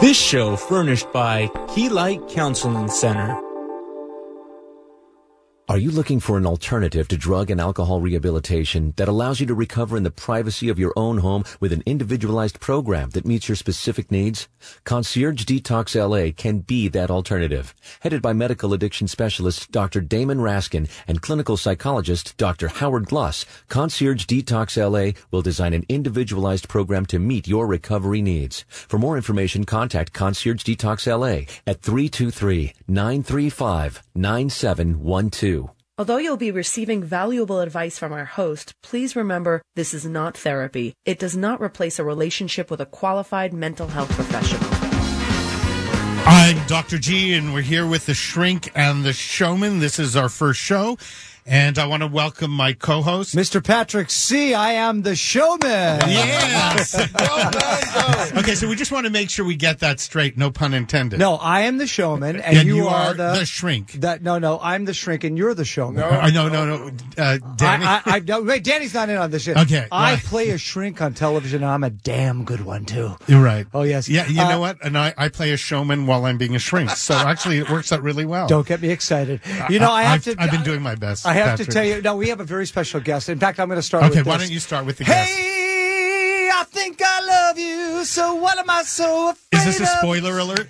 This show furnished by Key Light Counseling Center. Are you looking for an alternative to drug and alcohol rehabilitation that allows you to recover in the privacy of your own home with an individualized program that meets your specific needs? Concierge Detox LA can be that alternative. Headed by medical addiction specialist Dr. Damon Raskin and clinical psychologist Dr. Howard Gluss, Concierge Detox LA will design an individualized program to meet your recovery needs. For more information, contact Concierge Detox LA at 323-935-9712. Although you'll be receiving valuable advice from our host, please remember this is not therapy. It does not replace a relationship with a qualified mental health professional. I'm Dr. G, and we're here with the Shrink and the Showman. This is our first show, and I want to welcome my co-host, Mr. Patrick C. I am the showman. Yes. okay, so we just want to make sure we get that straight. No pun intended. No, I am the showman, and, And you, you are, are the, the shrink. That no, no, I'm the shrink, and you're the showman. Uh, no, no, no. Uh, Danny. I, I, I, no, wait, Danny's not in on this shit. Okay, I right. play a shrink on television, and I'm a damn good one too. You're right. Oh yes. Yeah, you Uh, know what? And I, I play a showman while I'm being a shrink. So actually, it works out really well. Don't get me excited. You know, I, have I've, to. I've been doing my best. I have Patrick. to tell you. No, we have a very special guest. In fact, I'm going to start. With Okay, why this. don't you start with the guest? Hey, I think I love you. So what am I so afraid Is this a of? spoiler alert?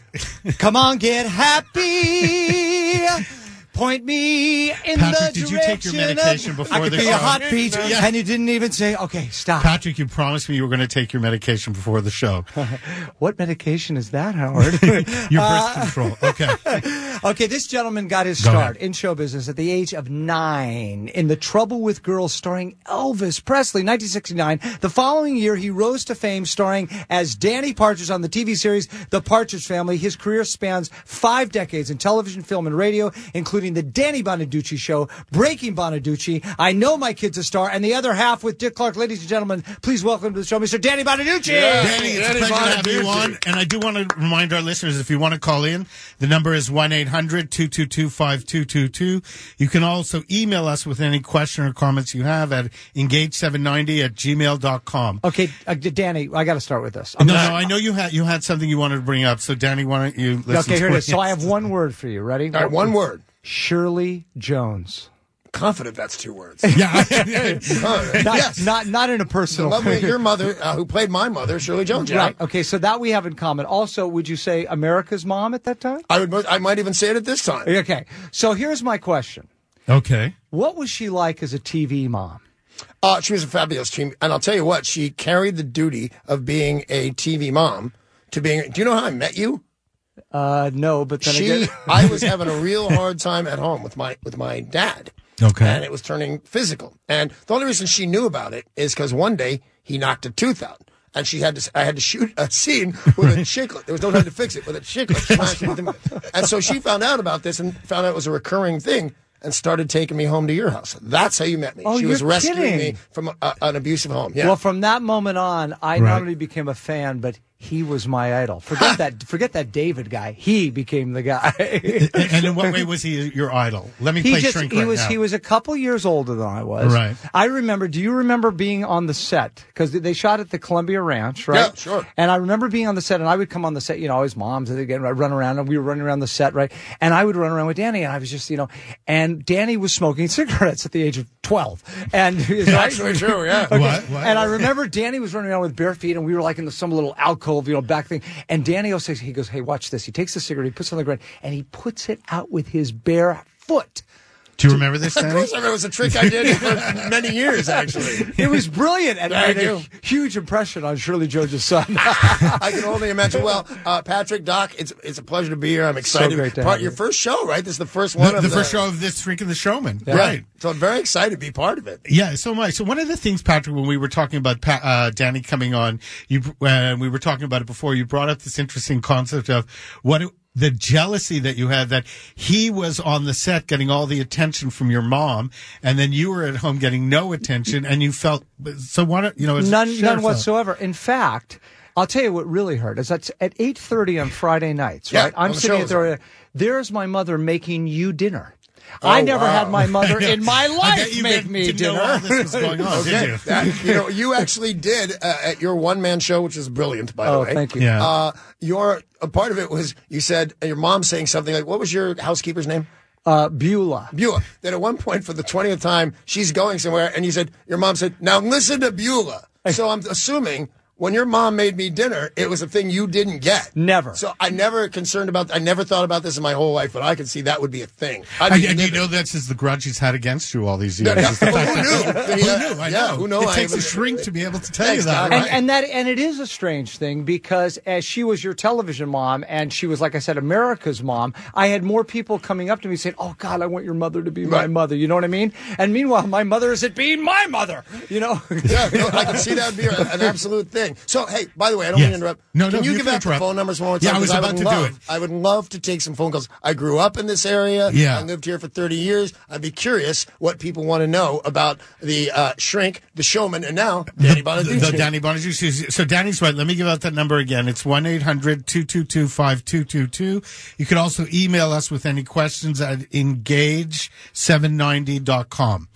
Come on, get happy. Point me in Patrick, the did you direction take your medication of, before I could the be show? a hot beach, Yeah. and you didn't even say, "Okay, stop." Patrick, you promised me you were going to take your medication before the show. What medication is that, Howard? Your Uh, birth control. Okay. okay, this gentleman got his Go start ahead. in show business at the age of nine in The Trouble with Girls, starring Elvis Presley, 1969. The following year, he rose to fame starring as Danny Partridge on the TV series The Partridge Family. His career spans five decades in television, film, and radio, including The Danny Bonaduce Show, Breaking Bonaduce, I Know My Kid's a Star, and the other half with Dick Clark. Ladies and gentlemen, please welcome to the show, Mr. Danny Bonaduce. Danny, it's a pleasure to have you on. And I do want to remind our listeners if you want to call in, the number is 1 800 222 5222. You can also email us with any question or comments you have at engage790 at gmail.com. Okay, uh, Danny, I got to start with this. No, no, I know you had you had something you wanted to bring up. So, Danny, why don't you listen Okay, here to it is. So I have one word for you. Ready? All right, one word. Shirley Jones. Confident that's two words. Yeah. Not, yes. not not in a personal. Lovely, your mother, uh, who played my mother, Shirley Jones. Yeah. Right. Okay. So that we have in common. Also, would you say America's mom at that time? I would. I might even say it at this time. Okay. So here's my question: okay. What was she like as a TV mom? Uh, she was a fabulous team, and I'll tell you what, she carried the duty of being a TV mom to being. Do you know how I met you? Uh, no, but then She, again, I was having a real hard time at home with my with my dad. Okay. and it was turning physical. And the only reason she knew about it is because one day he knocked a tooth out. And she had to, I had to shoot a scene with a chiclet. There was no time to fix it with a chiclet. smashed it with the- And so she found out about this and found out it was a recurring thing and started taking me home to your house. That's how you met me. Oh, she was you're rescuing kidding. me from a, an abusive home. Yeah. well, from that moment on, I Right. not only became a fan, but he was my idol. Forget that. Forget that David guy. He became the guy. and in what way was he your idol? Let me he play just shrink he right was now. he was a couple years older than I was. Right. I remember. Do you remember being on the set because they shot at the Columbia Ranch, right? Yeah, sure. And I remember being on the set, and I would come on the set. You know, his mom's and again run around, and we were running around the set, right? And I would run around with Danny, and I was just you know, and Danny was smoking cigarettes at the age of twelve, and Actually true, yeah. Okay. What? What? And I remember Danny was running around with bare feet, and we were like in the, some little alcove, you know, back thing. And Daniel says, he goes, "Hey, watch this." He takes the cigarette, he puts it on the ground, and he puts it out with his bare foot. Do you remember this, of course, I remember it was a trick I did for many years, actually. It was brilliant and Thank made a huge impression on Shirley Jones' son. I can only imagine. Well, uh, Patrick, Doc, it's it's a pleasure to be here. I'm excited. great to Part have your you. first show, right? This is the first one The, of the first show of this Shrink and the Showman. Yeah. Right. So I'm very excited to be part of it. Yeah, so am I. So one of the things, Patrick, when we were talking about Pa- uh, Danny coming on, you uh, we were talking about it before. You brought up this interesting concept of what it, the jealousy that you had that he was on the set getting all the attention from your mom, and then you were at home getting no attention, and you felt so. What you know, none, none whatsoever. In fact, I'll tell you what really hurt is that at eight thirty on Friday nights, right? I'm oh, sitting show there. There's my mother making you dinner. I Oh, never wow. had my mother in my I bet life you make me didn't know dinner. all this was going on, did you? That- you know, you actually did uh, at your one man show, which is brilliant, by the Oh, way. thank you. Yeah. Uh, your a part of it was you said and your mom saying something like, "What was your housekeeper's name?" Uh, Beulah. Beulah. That at one point for the twentieth time she's going somewhere, and you said your mom said, "Now listen to Beulah." So I'm assuming when your mom made me dinner, it was a thing you didn't get. Never. So I never concerned about. I never thought about this in my whole life, but I could see that would be a thing. I'd And, and you know that's just the grudge he's had against you all these years. Yeah, is the well, who knew? who Yeah, knew? I yeah, know. who knew? It I takes a shrink to be able to tell you that. Right? And, and that and it is a strange thing because as she was your television mom and she was like I said America's mom, I had more people coming up to me saying, "Oh God, I want your mother to be my mother." You know what I mean? And meanwhile, my mother isn't being my mother. You know? Yeah, no, I can see that would be a- an absolute thing. So, hey, by the way, I don't Yes. to interrupt. No, no, Can you you're give out to the phone numbers one more time? Yeah? I was about would to do love, it. I would love to take some phone calls. I grew up in this area. Yeah. I lived here for 30 years. I'd be curious what people want to know about the uh, shrink, the showman, and now Danny the, Bonaduce. the Danny Bonaduce. So Danny's right. Let me give out that number again. It's 1-800-222-5222. You could also email us with any questions at engage790.com.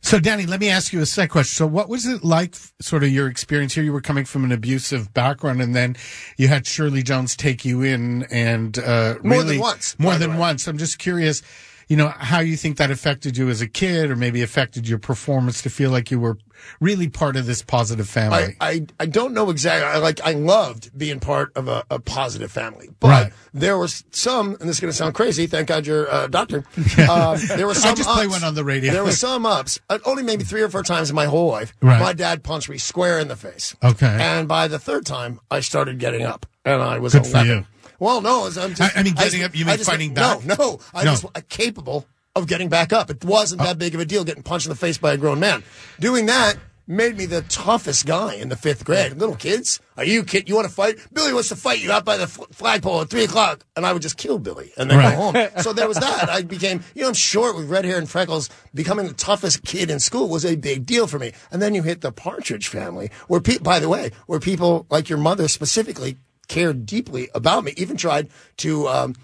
So Danny, let me ask you a second question. So what was it like, sort of your experience here? You were coming from an abusive background and then you had Shirley Jones take you in and, uh, More than once, More than once. I'm just curious, you know, how you think that affected you as a kid or maybe affected your performance to feel like you were really part of this positive family. I, I, I don't know exactly. I like I loved being part of a, a positive family, but Right. there was some, and this is going to sound crazy. Thank God you're a doctor. Um, there were some. I just play ups. one on the radio. There were some ups. uh, Only maybe three or four times in my whole life. Right. My dad punched me square in the face. Okay. And by the third time, I started getting up, and I was Good for 11. Well, no, I'm just. I- I mean, getting just- up, you mean just- fighting back? No, no. I No. was capable of getting back up. It wasn't that big of a deal getting punched in the face by a grown man. Doing that made me the toughest guy in the fifth grade. Little kids, are you kid? You want to fight? Billy wants to fight you out by the f- flagpole at three o'clock, and I would just kill Billy and then Right. go home. So there was that. I became, you know, I'm short with red hair and freckles. Becoming the toughest kid in school was a big deal for me. And then you hit the Partridge family, where pe- by the way, where people like your mother specifically cared deeply about me, even tried to. Um,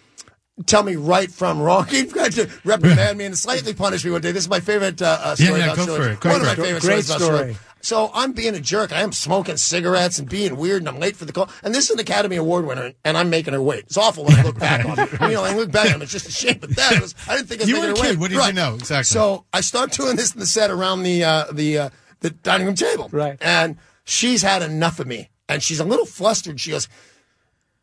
Tell me right from wrong. He tried to reprimand me and slightly punish me one day. This is my favorite uh, uh, story Yeah, yeah, about go Shirley. for it. Go One for of it. my favorite Great stories about story. Shirley. So I'm being a jerk. I am smoking cigarettes and being weird, and I'm late for the call. And this is an Academy Award winner, and I'm making her wait. It's awful when I look back on it. You know, I look back on it. It's just a shame. But that was, I didn't think I was You making were a her wait. kid. What did you know? Exactly. So I start doing this in the set around the uh, the uh, the dining room table. Right. And she's had enough of me, and she's a little flustered. She goes,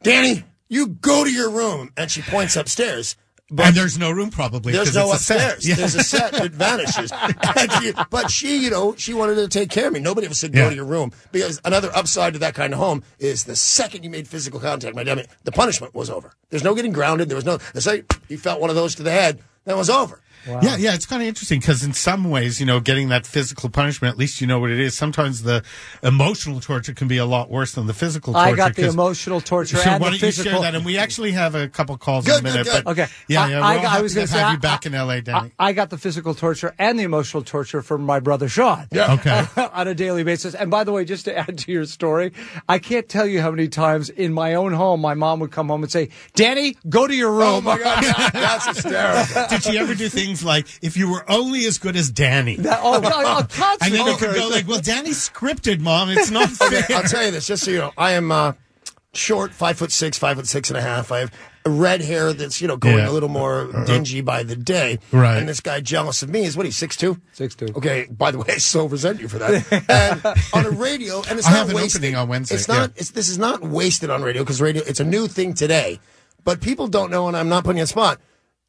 "Danny, you go to your room," and she points upstairs. But and there's no room probably. There's no it's a set. upstairs. Yeah. There's a set that vanishes. And she- but she, you know, she wanted to take care of me. Nobody ever said go Yeah. to your room because another upside to that kind of home is the second you made physical contact, my dad, the punishment was over. There's no getting grounded. There was no. The second you felt one of those to the head, that was over. Yeah, yeah, it's kind of interesting because in some ways, you know, getting that physical punishment, at least you know what it is. Sometimes the emotional torture can be a lot worse than the physical torture. I got the emotional torture So and why the don't you physical. share that? And we actually have a couple calls Good, in a minute. good, good. But Okay. yeah, I- yeah, I, we're all I was going to to say have I- you back in L.A., Danny. I, I got the physical torture and the emotional torture from my brother Sean. Yeah. Okay. on a daily basis. And by the way, just to add to your story, I can't tell you how many times in my own home my mom would come home and say, "Danny, go to your room." Oh my god, that's hysterical. Did she ever do things like if you were only as good as Danny? That- oh, God, oh, and then it could go like, well, Danny's scripted, mom. It's not fair. I'll tell you this, just so you know, I am uh, short, five foot six, five foot six and a half. I have red hair that's you know going Yeah. a little more uh, uh, uh. dingy by the day. Right. And this guy jealous of me is what he's six two. 6'2". Okay. By the way, I so resent you for that. and on a radio, and it's I not have an wasted. opening on Wednesday, It's not. yeah. It's this is not wasted on radio because radio. It's a new thing today, but people don't know, and I'm not putting you on spot.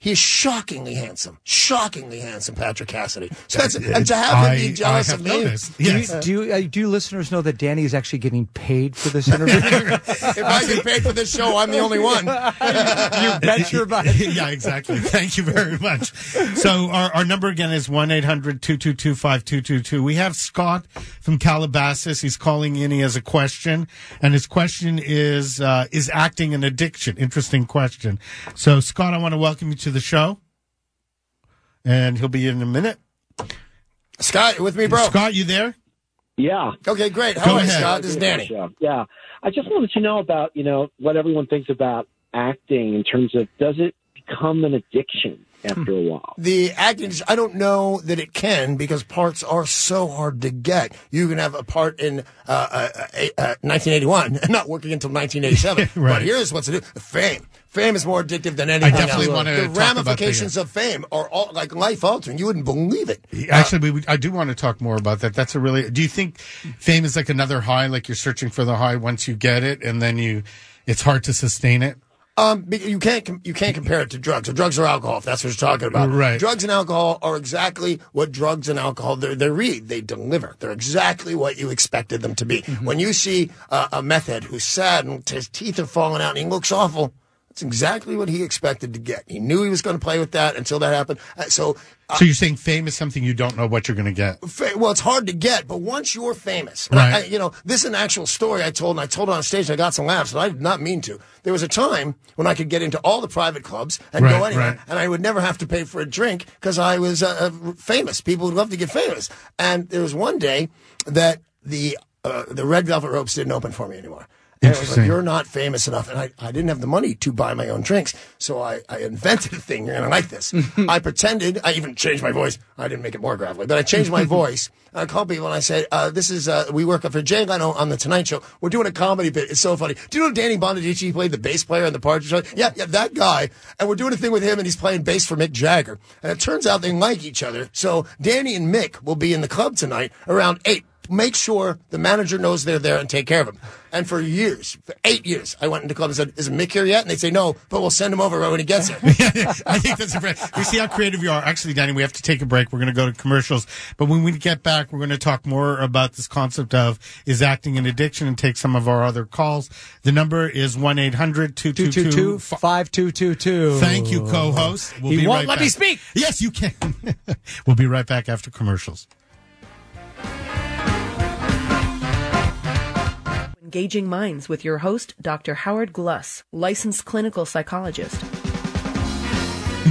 He's shockingly handsome, shockingly handsome, Patrick Cassidy. So that's, and to have him I, be jealous of me, noticed. Do you, do you, uh, do you listeners know that Danny is actually getting paid for this interview? if I get paid for this show, I'm the only one. you bet your butt. yeah, exactly. Thank you very much. So our, our number again is 1-800-222-5222. We have Scott from Calabasas. He's calling in. He has a question. And his question is, uh, is acting an addiction? Interesting question. So Scott, I want to welcome you to the show. And he'll be in a minute. Scott, with me, bro? Scott, you there? Yeah. Okay, great. How Go are you. Scott? This is Danny. Yeah. I just wanted to know about, you know, what everyone thinks about acting in terms of does it become an addiction? after a while. The acting, I don't know that it can because parts are so hard to get. You can have a part in uh, uh, uh, 1981 and not working until 1987. Right. But here's what's it do: fame. Fame is more addictive than anything definitely else. wanna the talk about the- ramifications of fame are all like life altering. You wouldn't believe it. Actually, we, I do want to talk more about that. That's a really. Do you think fame is like another high? Like you're searching for the high once you get it, and then you, it's hard to sustain it. Um, you can't you can't compare it to drugs. Or drugs or alcohol. If that's what you're talking about. Right. Drugs and alcohol are exactly what drugs and alcohol they they read. They deliver. They're exactly what you expected them to be. Mm-hmm. When you see uh, a meth head who's sad and his teeth are falling out and he looks awful. That's exactly what he expected to get. He knew he was going to play with that until that happened. Uh, so So you're saying fame is something you don't know what you're going to get. fa- well, it's hard to get, but once you're famous, Right. I, I, you know, this is an actual story I told, and I told it on stage, and I got some laughs, and I did not mean to. There was a time when I could get into all the private clubs and go anywhere, right. and I would never have to pay for a drink because I was uh, uh, famous. People would love to get famous, and there was one day that the uh, the Red Velvet Ropes didn't open for me anymore. Was like, you're not famous enough. And I, I didn't have the money to buy my own drinks. So I, I invented a thing. You're going to like this. I pretended, I even changed my voice. I didn't make it more gravelly, but I changed my voice. I called people and I said, uh, this is, uh, we work for Jay Leno on the Tonight Show. We're doing a comedy bit. It's so funny. Do you know Danny Bonaduce played the bass player on the Partridge Show? Yeah, yeah, that guy. And we're doing a thing with him and he's playing bass for Mick Jagger. And it turns out they like each other. So Danny and Mick will be in the club tonight around eight make sure the manager knows they're there and take care of them. And for years, for eight years, I went into club and said, "Is Mick here yet?" And they say, "No, but we'll send him over right when he gets here." I think that's a great. You see how creative you are. Actually, Danny, we have to take a break. We're going to go to commercials, but when we get back, we're going to talk more about this concept of is acting an addiction and take some of our other calls. The number is one 222 5222. Thank you, co-host. We'll He won't right let me speak. Yes, you can. we'll be right back after commercials. Engaging Minds with your host, Dr. Howard Gluss, licensed clinical psychologist.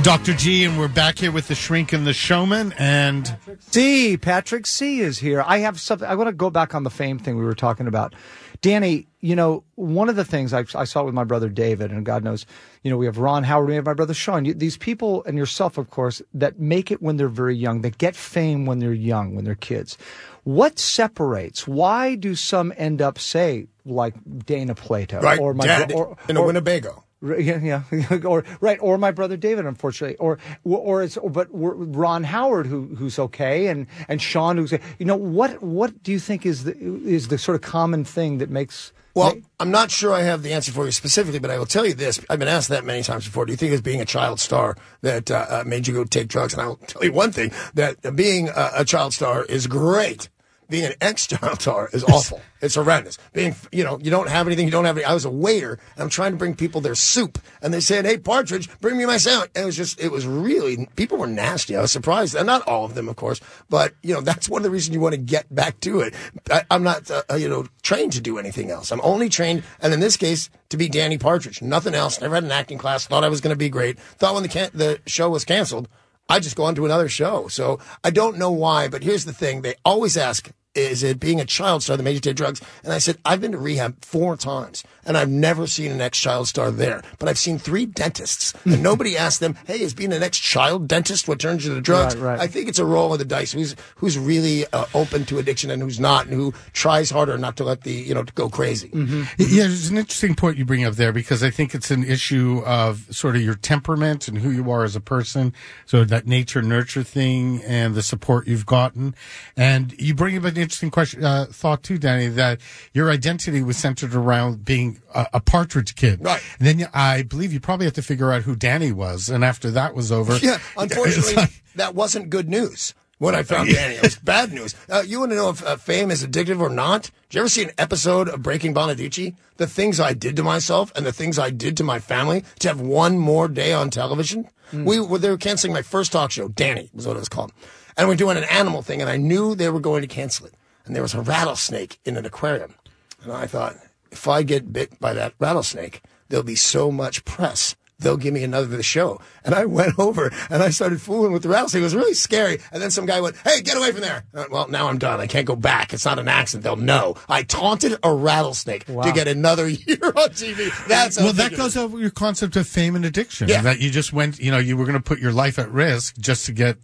Dr. G, and we're back here with the shrink and the showman, and C. Patrick C. is here. I have something. I want to go back on the fame thing we were talking about. Danny, you know, one of the things I, I saw with my brother David, and God knows, you know, we have Ron Howard, we have my brother Sean. You, these people, and yourself, of course, that make it when they're very young, that get fame when they're young, when they're kids. What separates? Why do some end up, say, like Dana Plato, right, or my Dad, or, in a or- Winnebago. Yeah, yeah, or right, or my brother David, unfortunately, or or it's but Ron Howard who who's okay, and and Sean who's you know what what do you think is the is the sort of common thing that makes Well, I'm not sure I have the answer for you specifically, but I will tell you this. I've been asked that many times before. Do you think it's being a child star that uh, uh, made you go take drugs? And I'll tell you one thing: that being a, a child star is great. Being an ex-child star is awful. it's horrendous. Being, you know, you don't have anything. You don't have any. I was a waiter, and I'm trying to bring people their soup, and they said, "Hey, Partridge, bring me my sandwich." And it was just, it was really. People were nasty. I was surprised, and not all of them, of course, but you know, that's one of the reasons you want to get back to it. I, I'm not, uh, you know, trained to do anything else. I'm only trained, and in this case, to be Danny Partridge. Nothing else. Never had an acting class. Thought I was going to be great. Thought when the can- the show was canceled, I just go on to another show. So I don't know why, but here's the thing: they always ask. Is it being a child star that made you take drugs? And I said, I've been to rehab four times and I've never seen an ex-child star there. But I've seen three dentists and nobody asked them, hey, is being an ex-child dentist what turns you to drugs? Right, right. I think it's a roll of the dice. Who's who's really uh, open to addiction and who's not, and who tries harder not to let the you know to go crazy. Yeah, there's an interesting point you bring up there because I think it's an issue of sort of your temperament and who you are as a person. So that nature nurture thing and the support you've gotten. And you bring up an interesting question, uh, thought too, Danny, that your identity was centered around being a, a partridge kid. Right. And then you- I believe you probably have to figure out who Danny was. And after that was over. Yeah, unfortunately, like- that wasn't good news. When I found Danny, it was bad news. Uh, you want to know if uh, fame is addictive or not? Did you ever see an episode of Breaking Bonaduce? The things I did to myself and the things I did to my family to have one more day on television. We were they were canceling my first talk show. Danny was what it was called, and we're doing an animal thing, and I knew they were going to cancel it. And there was a rattlesnake in an aquarium, and I thought if I get bit by that rattlesnake, there'll be so much press they'll give me another show. And I went over and I started fooling with the rattlesnake. It was really scary. And then some guy went, Hey, get away from there. Went, well, now I'm done. I can't go back. It's not an accident. They'll know. I taunted a rattlesnake to get another year on TV. That's well, that goes over your concept of fame and addiction. Yeah. That you just went, you know, you were going to put your life at risk just to get,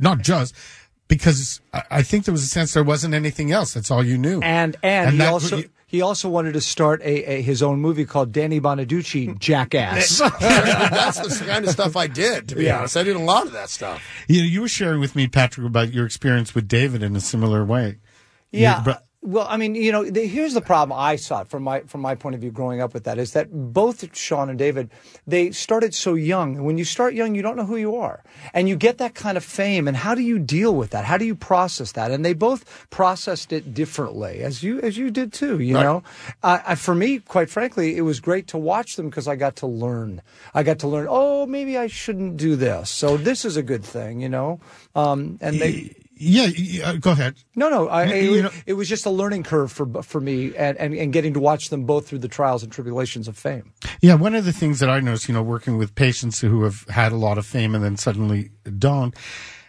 not just, because I, I think there was a sense there wasn't anything else. That's all you knew. And and, And he that- also you- he also wanted to start a, a his own movie called Danny Bonaduce Jackass. That's the kind of stuff I did, to be Yeah. honest. I did a lot of that stuff. you know, you were sharing with me, Patrick, about your experience with David in a similar way. Yeah. You- but- well, I mean, you know, the, here's the problem I saw it from my from my point of view growing up with that is that both Sean and David they started so young, and when you start young, you don't know who you are, and you get that kind of fame, and how do you deal with that? How do you process that? And they both processed it differently, as you as you did too. You know, uh, I- for me, quite frankly, it was great to watch them because I got to learn. I got to learn. Oh, maybe I shouldn't do this. So this is a good thing, you know. Um, and they. Yeah, yeah, uh, go ahead. No, no. I, You- it, you know- it was just a learning curve for for me, and, and, and getting to watch them both through the trials and tribulations of fame. Yeah, one of the things that I noticed, you know, working with patients who have had a lot of fame and then suddenly don't,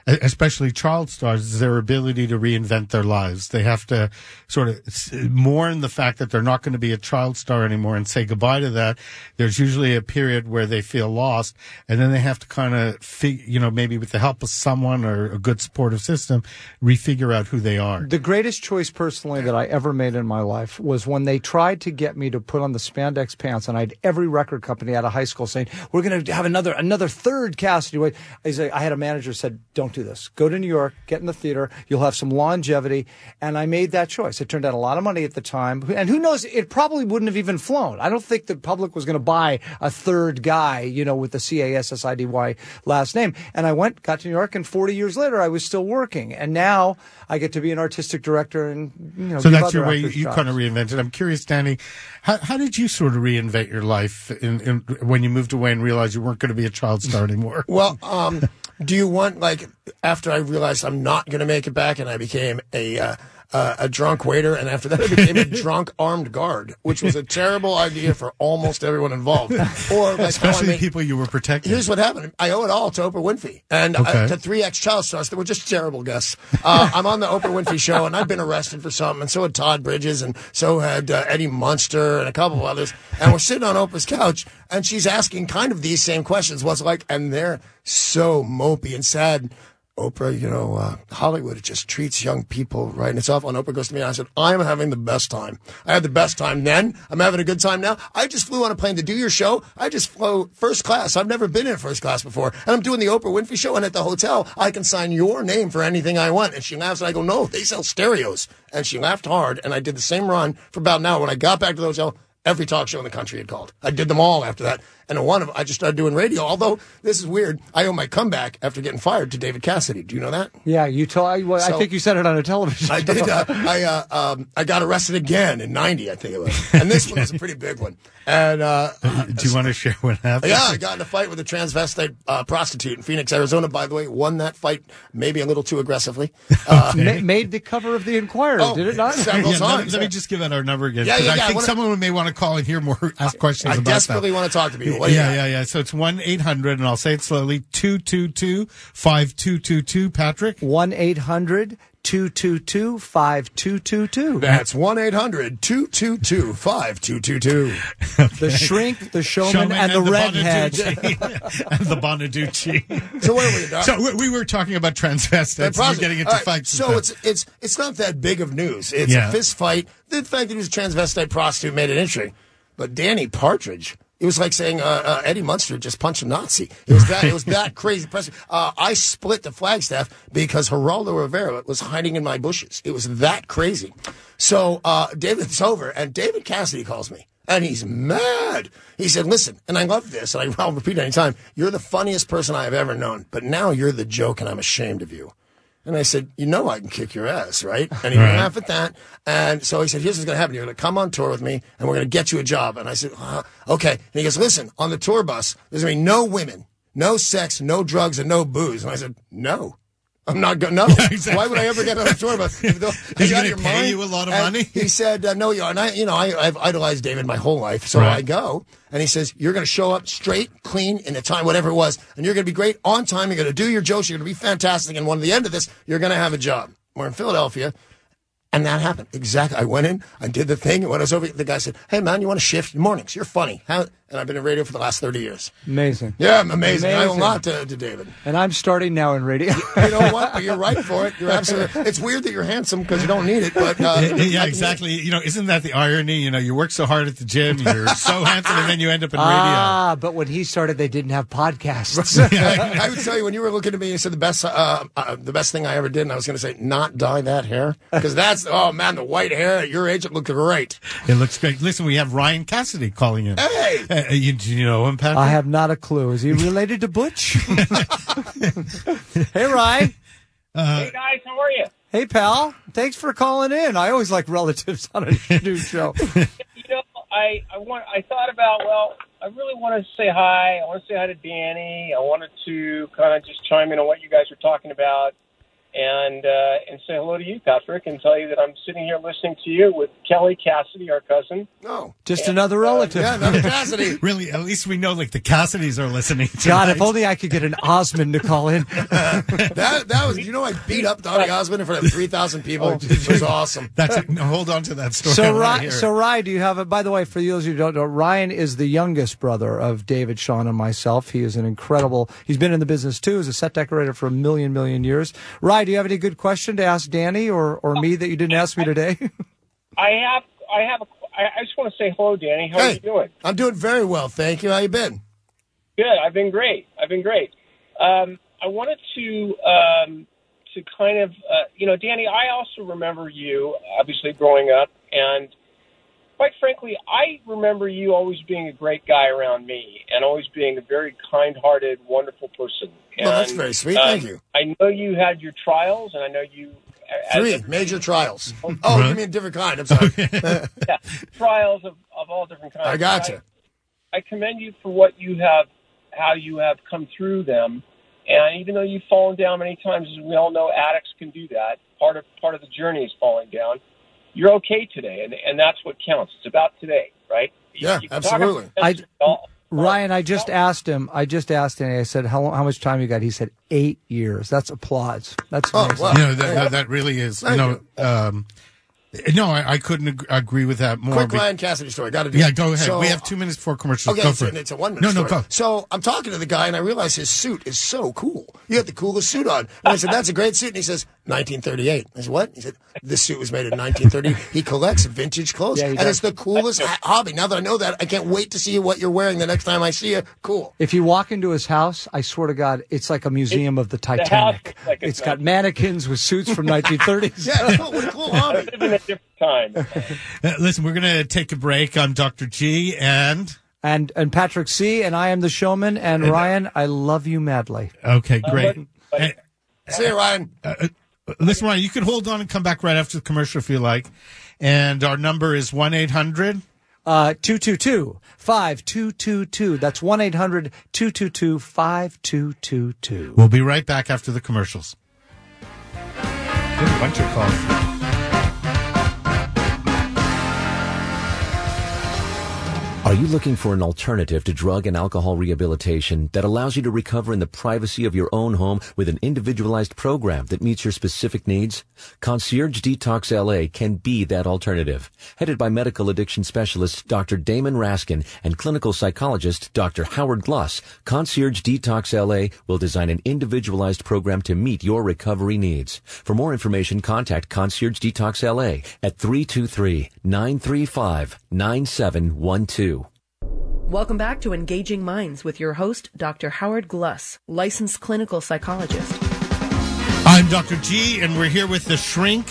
especially child stars, is their ability to reinvent their lives. They have to sort of mourn the fact that they're not going to be a child star anymore and say goodbye to that. There's usually a period where they feel lost, and then they have to kind of, you know, maybe with the help of someone or a good supportive system, refigure out who they are. The greatest choice personally that I ever made in my life was when they tried to get me to put on the spandex pants, and I had every record company out of high school saying, "We're going to have another another third Cassidy." I had a manager said, "Don't do this. Go to New York, get in the theater. You'll have some longevity." And I made that choice. It turned out a lot of money at the time, and who knows? It probably wouldn't have even flown. I don't think the public was going to buy a third guy, you know, with the C A S S I D Y last name. And I went, got to New York, and 40 years later, I was still working. And now I get to be an artistic director and you know. So that's your way you, you jobs. kind of reinvented. I'm curious, Danny, how, how did you sort of reinvent your life in, in, when you moved away and realized you weren't going to be a child star anymore? Well, um, do you want like after I realized I'm not going to make it back, and I became a uh, uh, a drunk waiter, and after that I became a drunk armed guard, which was a terrible idea for almost everyone involved. Or like Especially the people you were protecting. Here's what happened. I owe it all to Oprah Winfrey and Okay. uh, to three ex child stars that were just terrible guests. Uh, I'm on the Oprah Winfrey show, and I've been arrested for something, and so had Todd Bridges, and so had uh, Eddie Munster, and a couple of others. And we're sitting on Oprah's couch, and she's asking kind of these same questions. What's like? And they're so mopey and sad. Oprah, you know, uh, Hollywood it just treats young people right, and it's off And Oprah goes to me, and I said, "I'm having the best time. I had the best time then. I'm having a good time now. I just flew on a plane to do your show. I just flew first class. I've never been in first class before, and I'm doing the Oprah Winfrey show. And at the hotel, I can sign your name for anything I want." And she laughs, and I go, "No, they sell stereos." And she laughed hard, and I did the same run for about an hour. When I got back to the hotel, every talk show in the country had called. I did them all after that. And in one of them, I just started doing radio. Although this is weird, I owe my comeback after getting fired to David Cassidy. Do you know that? Yeah, you told. I, well, I think you said it on a television. Show. I did. Uh, I uh, um, I got arrested again in '90, I think it was, and this one was a pretty big one. And uh, Do you want to share what happened? yeah, I got in a fight with a transvestite uh, prostitute in Phoenix, Arizona. By the way, won that fight maybe a little too aggressively. Uh, Ma- made the cover of the Inquirer, Oh, did it not? several Yeah, let, times. let me just give out our number again. Yeah, 'cause yeah, I yeah, I think wanna- someone may want to call and hear more, ask questions I about desperately that. want to talk to people. What yeah, yeah, yeah. So it's 1 800, and I'll say it slowly 222 5222. Patrick? 1 800 222 5222. That's 1 800 222 5222. The shrink, the showman, and, the, redhead. And the Bonaduce. So, where were you, Doc? So we- we were talking about transvestites. That and We're getting into All right, fights. So it's it's it's not that big of news. It's Yeah. a fist fight. The fact that he was a transvestite prostitute made it interesting. But Danny Partridge, it was like saying uh, uh, Eddie Munster just punched a Nazi. It was that it was that crazy. Uh, I split the Flagstaff because Geraldo Rivera was hiding in my bushes. It was that crazy. So uh, David's over, and David Cassidy calls me. And he's mad. He said, listen, and I love this, and I- I'll repeat it anytime. You're the funniest person I have ever known, but now you're the joke, and I'm ashamed of you. And I said, you know I can kick your ass, right? And he Right. laughed at that. And so he said, here's what's going to happen. You're going to come on tour with me, and we're going to get you a job. And I said, uh, okay. And he goes, listen, on the tour bus, there's going to be no women, no sex, no drugs, and no booze. And I said, no. I'm not going. No. exactly. Why would I ever get on a tour bus? Are Is he gonna pay you a lot of money? He said, uh, "No, you are." And I, you know, I, I've idolized David my whole life, so Right. I go, and he says, "You're going to show up straight, clean, in the time, whatever it was, and you're going to be great on time. You're going to do your jokes. You're going to be fantastic. And one at the end of this, you're going to have a job." We're in Philadelphia. And that happened. Exactly. I went in, I did the thing, and when I was over, the guy said, Hey, man, you want to shift mornings? You're funny. How? And I've been in radio for the last 30 years. Amazing. Yeah, I'm amazing. I owe a lot to, to David. And I'm starting now in radio. You know what? But you're right for it. You're absolutely. It's weird that you're handsome because you don't need it, but uh, yeah, exactly. You know, isn't that the irony? You know, you work so hard at the gym, you're so handsome, and then you end up in radio. ah, but when he started, they didn't have podcasts. I would tell you when you were looking at me, you said the best, uh, uh, the best thing I ever did, and I was going to say not dye that hair because that's oh man, the white hair at your age it looked great. It looks great. Listen, we have Ryan Cassidy calling in. Hey. Hey! Uh, you, do you know him, Patrick? I have not a clue. Is he related to Butch? hey, Ryan. hey guys, how are you? Hey, pal. Thanks for calling in. I always like relatives on a new show. You know, I I want I thought about well, I really want to say hi. I want to say hi to Danny. I wanted to kind of just chime in on what you guys were talking about, and uh, and say hello to you, Patrick, and tell you that I'm sitting here listening to you with Kelly Cassidy, our cousin. No, Just another relative. yeah, another Cassidy. Really, at least we know like the Cassidys are listening. To you. God, if only I could get an Osmond to call in. That that was you know I beat up Donny Osmond in front of three thousand people. It was awesome. That's. No, hold on to that story. I So, wanna Ryan, hear so. Ryan, do you have a? By the way, for those who don't know, Ryan is the youngest brother of David, Sean, and myself. He is an incredible. He's been in the business too, as a set decorator for a million, million years. Ryan, do you have any good question to ask Danny or or me that you didn't ask me today? I have I have A, I just want to say hello, Danny. How are you doing? I'm doing very well, thank you. How you been? Good. I've been great. I've been great. Um, I wanted to um, to kind of uh, you know, Danny. I also remember you obviously growing up, and quite frankly, I remember you always being a great guy around me, and always being a very kind-hearted, wonderful person. And, Well, that's very sweet. uh, Thank you. I know you had your trials, and I know you Three a- major trials. Oh, you mean a different kind? I'm sorry. yeah, trials of, of all different kinds. I gotcha. I, I commend you for what you have, how you have come through them, and even though you've fallen down many times, as we all know, addicts can do that. Part of part of the journey is falling down. You're okay today, and and that's what counts. It's about today, right? You- Yeah, you absolutely. I- Ryan, I just asked him. I just asked him. I said, "How how much time you got?" He said, eight years." That's applause. That's Oh, amazing. wow. You know that, that, that really is. You Thank know, um, no, I, I couldn't agree with that more. Quick be- Ryan Cassidy story. Got to do. yeah, it. go ahead. So- we have two minutes before commercials. Okay, go it's, for a- it. it's a one minute No, no, go. So I'm talking to the guy, and I realize his suit is so cool. You got the coolest suit on. And I said, "That's a great suit." And he says, "1938." I said, "What?" He said, "This suit was made in 1930." he collects vintage clothes, Yeah, and does. it's the coolest ha- hobby. Now that I know that, I can't wait to see what you're wearing the next time I see you. Cool. If you walk into his house, I swear to God, it's like a museum of the Titanic. looks like a it's got mannequins with suits from 1930s. Yeah, cool. what a cool hobby. live in a different time. Uh, listen, we're going to take a break. I'm Dr. G, and And and Patrick C. and I am the showman. And Ryan, I love you madly. okay, great. but- Uh, See you, Ryan. Listen, Ryan, you can hold on and come back right after the commercial if you like. And our number is one eight hundred. Uh, 222 5222. That's 1 800 222 5222. We'll be right back after the commercials. Get a bunch Are you looking for an alternative to drug and alcohol rehabilitation that allows you to recover in the privacy of your own home with an individualized program that meets your specific needs? Concierge Detox LA can be that alternative. Headed by medical addiction specialist Dr. Damon Raskin and clinical psychologist Dr. Howard Gluss, Concierge Detox LA will design an individualized program to meet your recovery needs. For more information, contact Concierge Detox LA at 323-935-9712. Welcome back to Engaging Minds with your host, Dr. Howard Gluss, licensed clinical psychologist. I'm Dr. G, and we're here with the Shrink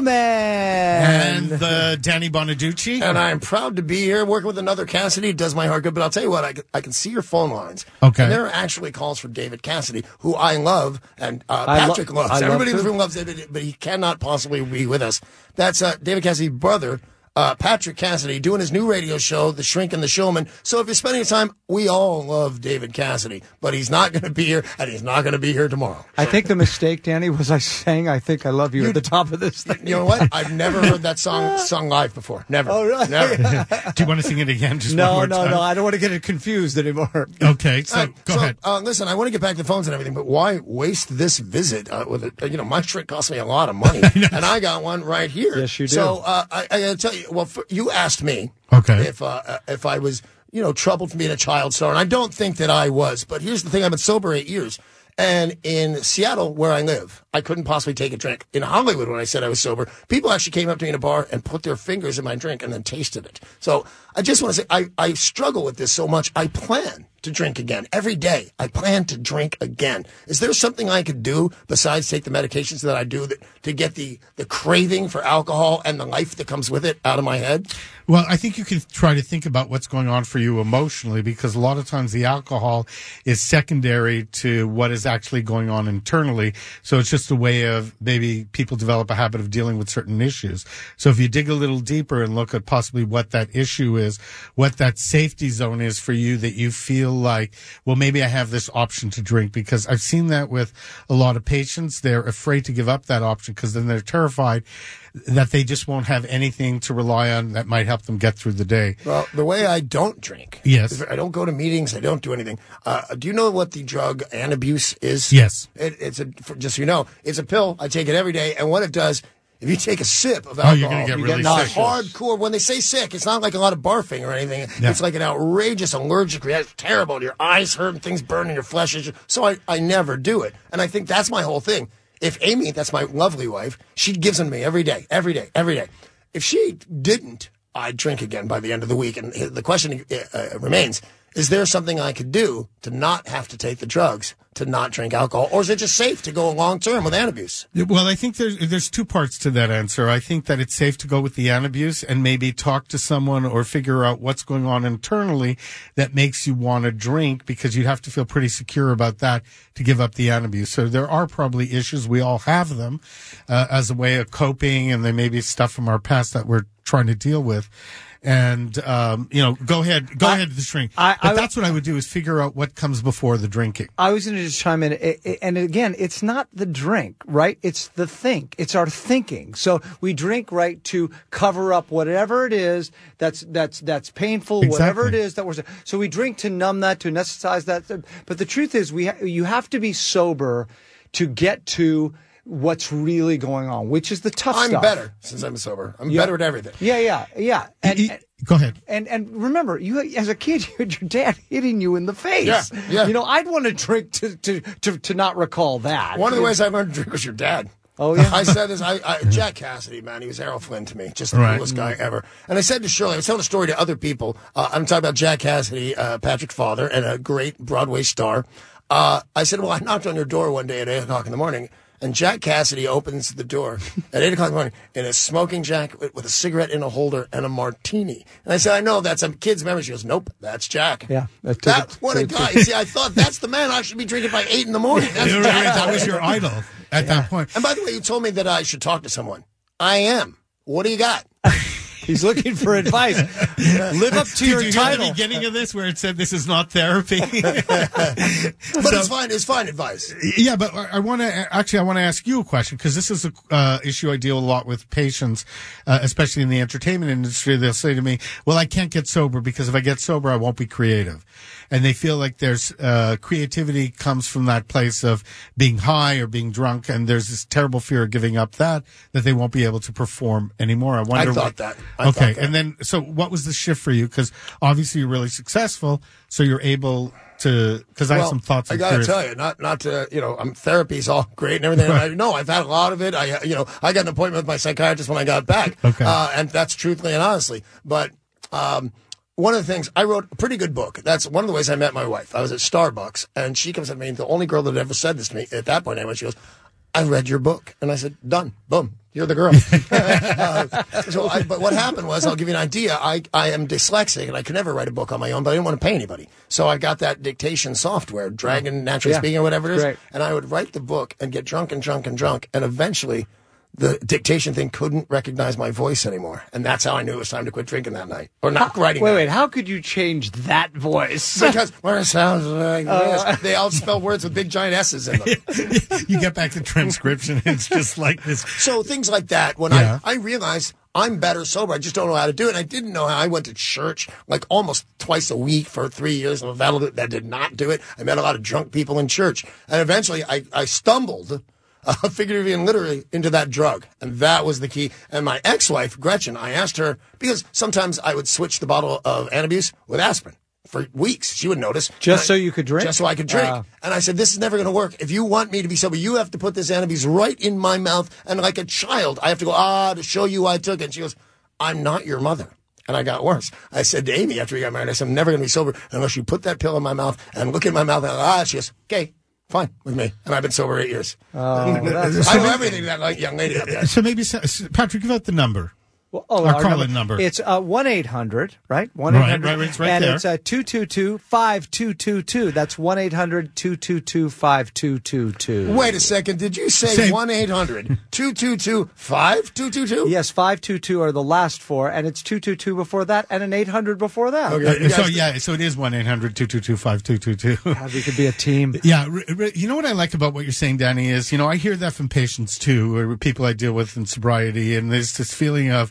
man. and the Danny Bonaduce. And I am proud to be here working with another Cassidy. It does my heart good. But I'll tell you what, I, can- I can see your phone lines. Okay. And there are actually calls for David Cassidy, who I love and uh, I lo- Patrick loves. I love Everybody in this too. room loves David, but he cannot possibly be with us. That's uh, David Cassidy's brother. Uh, Patrick Cassidy doing his new radio show, The Shrink and the Showman. So if you're spending your time, we all love David Cassidy, but he's not going to be here, and he's not going to be here tomorrow. I think the mistake, Danny, was I sang "I Think I Love You" at the top of this thing. You know what? I've never heard that song sung live before. Never. Oh, really? Never. Do you want to sing it again? Just one No, more no, time? no. I don't want to get it confused anymore. Okay, so All right, go so, ahead. Uh, listen, I want to get back to the phones and everything, but why waste this visit uh, with it? You know, my shrink cost me a lot of money, and I got one right here. Yes, you do. So uh, I, I got to tell you. Well, for, you asked me, Okay. if uh, if I was, you know, troubled from being a child star, and I don't think that I was. But here's the thing: I've been sober eight years. And in Seattle, where I live, I couldn't possibly take a drink. In Hollywood, when I said I was sober, people actually came up to me in a bar and put their fingers in my drink and then tasted it. So I just want to say, I, I struggle with this so much. I plan to drink again every day. I plan to drink again. Is there something I could do besides take the medications that I do that, to get the, the craving for alcohol and the life that comes with it out of my head? Well, I think you can try to think about what's going on for you emotionally because a lot of times the alcohol is secondary to what is actually going on internally. So it's just a way of maybe people develop a habit of dealing with certain issues. So if you dig a little deeper and look at possibly what that issue is, what that safety zone is for you that you feel like, well, maybe I have this option to drink because I've seen that with a lot of patients. They're afraid to give up that option because then they're terrified that they just won't have anything to rely on that might help them get through the day. Well, the way I don't drink. Yes. I don't go to meetings. I don't do anything. Uh, do you know what the drug Antabuse is? Yes. It, it's a, just so you know, it's a pill. I take it every day. And what it does, if you take a sip of Oh, alcohol, you're gonna get you really not sick. hardcore. When they say sick, it's not like a lot of barfing or anything. Yeah. It's like an outrageous allergic reaction. It's terrible. Your eyes hurt and things burn in your flesh. So I, I never do it. And I think that's my whole thing. If Amy, that's my lovely wife, she gives them to me every day, every day, every day. If she didn't, I'd drink again by the end of the week. And the question uh, remains: Is there something I could do to not have to take the drugs, to not drink alcohol, or is it just safe to go long term with antabuse? Well, I think there's there's two parts to that answer. I think that it's safe to go with the antabuse and maybe talk to someone or figure out what's going on internally that makes you want to drink because you'd have to feel pretty secure about that to give up the antabuse. So there are probably issues we all have them uh, as a way of coping, and there may be stuff from our past that we're trying to deal with. And um, you know, go ahead, go ahead to the shrink. I- but I- that's what I would do is figure out what comes before the drinking. I was going to just chime in, I- I- and again, it's not the drink, right? It's the think. It's our thinking. So we drink, right, to cover up whatever it is that's that's that's painful, whatever it is that we're. So we drink to numb that, to anesthetize that. But the truth is, we ha- you have to be sober to get to what's really going on, which is the tough I'm stuff. better since I'm sober. I'm Yeah. better at everything. Yeah, yeah, yeah. And, E- go ahead. and and remember, you as a kid, you had your dad hitting you in the face. Yeah, yeah. You know, I'd want to drink to to to, to not recall that. One of the ways I learned to drink was your dad. Oh, yeah? I said this. I, I Jack Cassidy, man, he was Errol Flynn to me, just the Right. coolest guy ever. And I said to Shirley, I was telling a story to other people. Uh, I'm talking about Jack Cassidy, uh, Patrick's father, and a great Broadway star. Uh, I said, well, I knocked on your door one day at eight o'clock in the morning. And Jack Cassidy opens the door at eight o'clock in the morning in a smoking jacket with, with a cigarette in a holder and a martini. And I said, I know that's a kid's memory. She goes, Nope, that's Jack. Yeah, that took that, it- what a took it- guy. See, I thought that's the man I should be drinking by eight in the morning. That's You were Jack. that was your idol at that point. And by the way, you told me that I should talk to someone. I am. What do you got? He's looking for advice. Live up to Did your you hear title. the beginning of this where it said this is not therapy? But it's fine. It's fine advice. yeah, but I want to actually I want to ask you a question because this is a uh, issue I deal a lot with patients, uh, especially in the entertainment industry. They'll say to me, "Well, I can't get sober because if I get sober, I won't be creative," and they feel like there's uh, creativity comes from that place of being high or being drunk, and there's this terrible fear of giving up that that they won't be able to perform anymore. I wonder. thought what- that. I okay, thought that. and then so what was the shift for you? Because obviously you're really successful, so you're able to. Because I have some thoughts. I got to curious. tell you, not not to you know, I'm therapy's all great and everything. I know I've had a lot of it. I you know, I got an appointment with my psychiatrist when I got back. Okay. uh, and that's truthfully and honestly. But um, one of the things I wrote a pretty good book. That's one of the ways I met my wife. I was at Starbucks, and she comes up to me. The only girl that ever said this to me at that point, anyway, she goes. I read your book, and I said, "Done, boom, you're the girl." Uh, so, I, but what happened was, I'll give you an idea. I, I am dyslexic, and I could never write a book on my own, but I didn't want to pay anybody. So I got that dictation software, Dragon Naturally Yeah. Speaking, or whatever it is, and I would write the book and get drunk and drunk and drunk, and eventually, the dictation thing couldn't recognize my voice anymore, and that's how I knew it was time to quit drinking that night or not writing. Wait, that wait. How could you change that voice? because where it sounds like Uh, this, they all spell words with big giant S's in them. you get back the transcription, it's just like this. So things like that. When Yeah. I, I realized I'm better sober, I just don't know how to do it. And I didn't know how. I went to church like almost twice a week for three years. And that, that did not do it. I met a lot of drunk people in church, and eventually I, I stumbled. Uh, figuratively and literally into that drug. And that was the key. And my ex-wife, Gretchen, I asked her, because sometimes I would switch the bottle of Antabuse with aspirin for weeks. She would notice. Just And so you could drink? Just so I could drink. Ah. And I said, this is never going to work. If you want me to be sober, you have to put this Antabuse right in my mouth. And like a child, I have to go, ah, to show you I took it. And she goes, I'm not your mother. And I got worse. I said to Amy after we got married, I said, I'm never going to be sober unless you put that pill in my mouth and look in my mouth. And ah, she goes, okay, fine with me. And I've been sober eight years. Oh, I know everything to that like, young lady out uh, there. So maybe, Patrick, give out the number. Well, oh, Our our call-in number. It's uh, one eight hundred, right? One Right, eight hundred, right, it's right and there. it's uh, two two two five two two two. That's one 222 Wait a second. Did you say Say- 1 800 222 5222? Yes, five two two are the last four, and it's two two two before that, and an eight hundred before that. Okay. Uh, You so guys- yeah, so it is one 5222 God, we could be a team. Yeah, r- r- you know what I like about what you're saying, Danny, is you know I hear that from patients too, or people I deal with in sobriety, and there's this feeling of,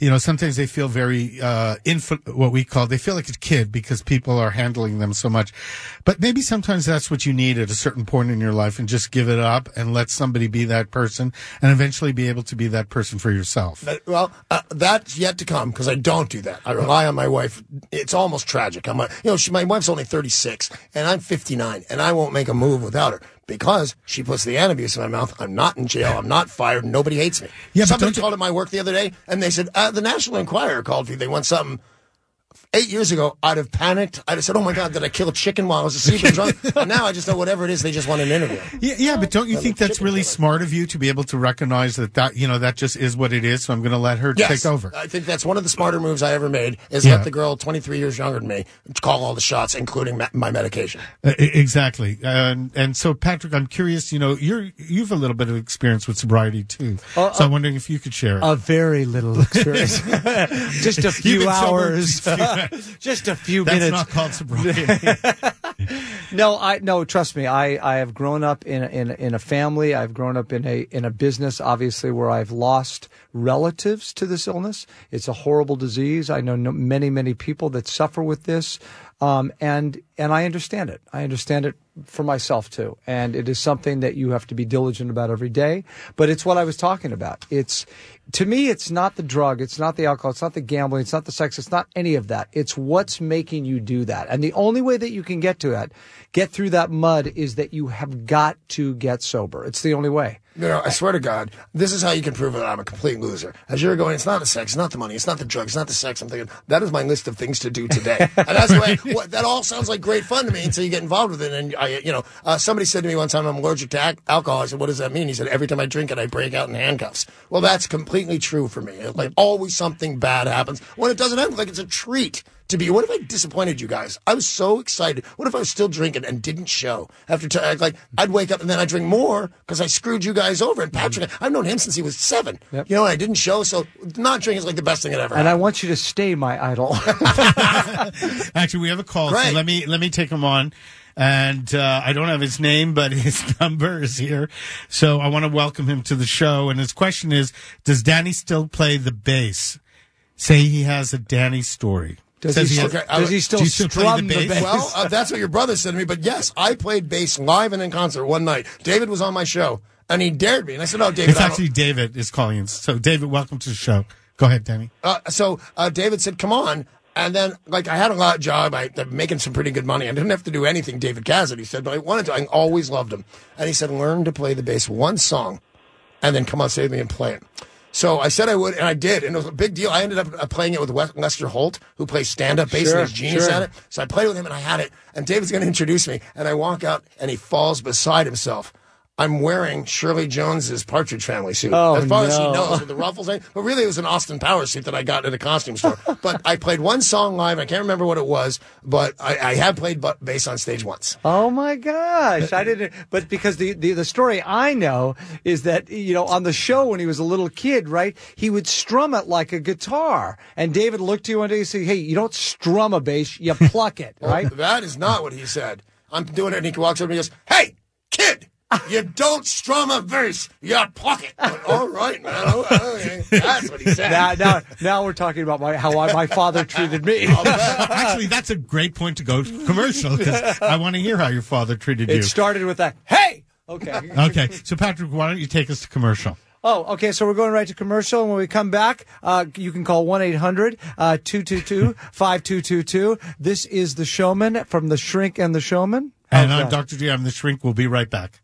you know, sometimes they feel very uh, infant, what we call they feel like a kid because people are handling them so much, but maybe sometimes that's what you need at a certain point in your life, and just give it up and let somebody be that person, and eventually be able to be that person for yourself. Well, uh, that's yet to come because I don't do that. I rely on my wife. It's almost tragic. I'm, a, you know, she, my wife's only 36 and I'm 59, and I won't make a move without her because she puts the Antabuse in my mouth. I'm not in jail. I'm not fired. Nobody hates me. Yeah, somebody called at my work the other day and they said the National Enquirer called for you. They want something. Eight years ago, I'd have panicked. I'd have said, "Oh my God, did I kill a chicken while I was asleep?" and drunk?" and now I just know whatever it is, they just want an interview. Yeah, yeah, but don't you think that's really killer. smart of you to be able to recognize that that you know that just is what it is? So I'm going to let her Yes. take over. I think that's one of the smarter moves I ever made is Yeah. let the girl 23 years younger than me call all the shots, including ma- my medication. Uh, exactly, and and so Patrick, I'm curious. You know, you're you've a little bit of experience with sobriety too, Uh, so I'm wondering if you could share it. A very little experience, just a You've few been sober hours, just a few That's minutes. not called sobriety. No, I no. Trust me, I, I have grown up in a, in in a family. I've grown up in a in a business, obviously, where I've lost relatives to this illness. It's a horrible disease. I know no, many many people that suffer with this, um, and and I understand it. I understand it for myself too, and it is something that you have to be diligent about every day. But it's what I was talking about. It's to me, it's not the drug, it's not the alcohol, it's not the gambling, it's not the sex, it's not any of that. It's what's making you do that. And the only way that you can get to it, get through that mud, is that you have got to get sober. It's the only way. You know, I swear to God, this is how you can prove that I'm a complete loser. As you're going, it's not the sex, it's not the money, it's not the drugs, it's not the sex. I'm thinking, that is my list of things to do today. and that's the way, what, that all sounds like great fun to me until you get involved with it. And I, you know, uh, somebody said to me one time, I'm allergic to ac- alcohol. I said, what does that mean? He said, every time I drink it, I break out in handcuffs. Well, that's completely true for me. Like always something bad happens. When it doesn't happen, like it's a treat to be. What if I disappointed you guys? I was so excited. What if I was still drinking and didn't show after? T- like I'd wake up and then I'd drink more because I screwed you guys over. And Patrick, I've known him since he was seven. Yep. You know, I didn't show. So not drinking is like the best thing that ever. And I want you to stay my idol. Actually, we have a call. So let me let me take him on. And uh, I don't have his name, but his number is here. So I want to welcome him to the show. And his question is: Does Danny still play the bass? Say he has a Danny story. Does Says he, still, Okay, I- does he still Do you still play the strum the bass? bass? well, uh, that's what your brother said to me. But yes, I played bass live and in concert one night. David was on my show and he dared me, and I said, "Oh, David." It's I don't- actually David is calling in. So David, welcome to the show. Go ahead, Danny. Uh, so uh, David said, "Come on." And then, like, I had a lot job. I, I'm making some pretty good money. I didn't have to do anything. David Cassidy said, but I wanted to. I always loved him. And he said, "Learn to play the bass one song, and then come on stage with me and play it." So I said I would, and I did, and it was a big deal. I ended up uh, playing it with Lester Holt, who plays stand-up bass Sure, and he's genius sure. at it. So I played with him, and I had it. And David's going to introduce me, and I walk out, and he falls beside himself. I'm wearing Shirley Jones's Partridge Family suit. Oh, as far as he knows, with the ruffles. But really, it was an Austin Powers suit that I got at a costume store. but I played one song live. I can't remember what it was, but I, I have played bu- bass on stage once. Oh my gosh, I didn't. But because the, the the story I know is that you know on the show when he was a little kid, right? He would strum it like a guitar, and David looked to you one day and said, "Hey, you don't strum a bass, you pluck it, right?" That is not what he said. I'm doing it, and he walks over and he goes, "Hey, kid." You don't strum a verse, you pluck it. I All right, man. Okay. That's what he said. now, now, now we're talking about my, how I, my father treated me. Actually, that's a great point to go commercial because I want to hear how your father treated you. it started with a "Hey." Okay. Okay, so Patrick, why don't you take us to commercial? Oh, okay. So we're going right to commercial. And when we come back, uh, you can call 1-800-222-5222. This is The Showman from The Shrink and the Showman. And I'm God. Dr. G. I'm the shrink. We'll be right back.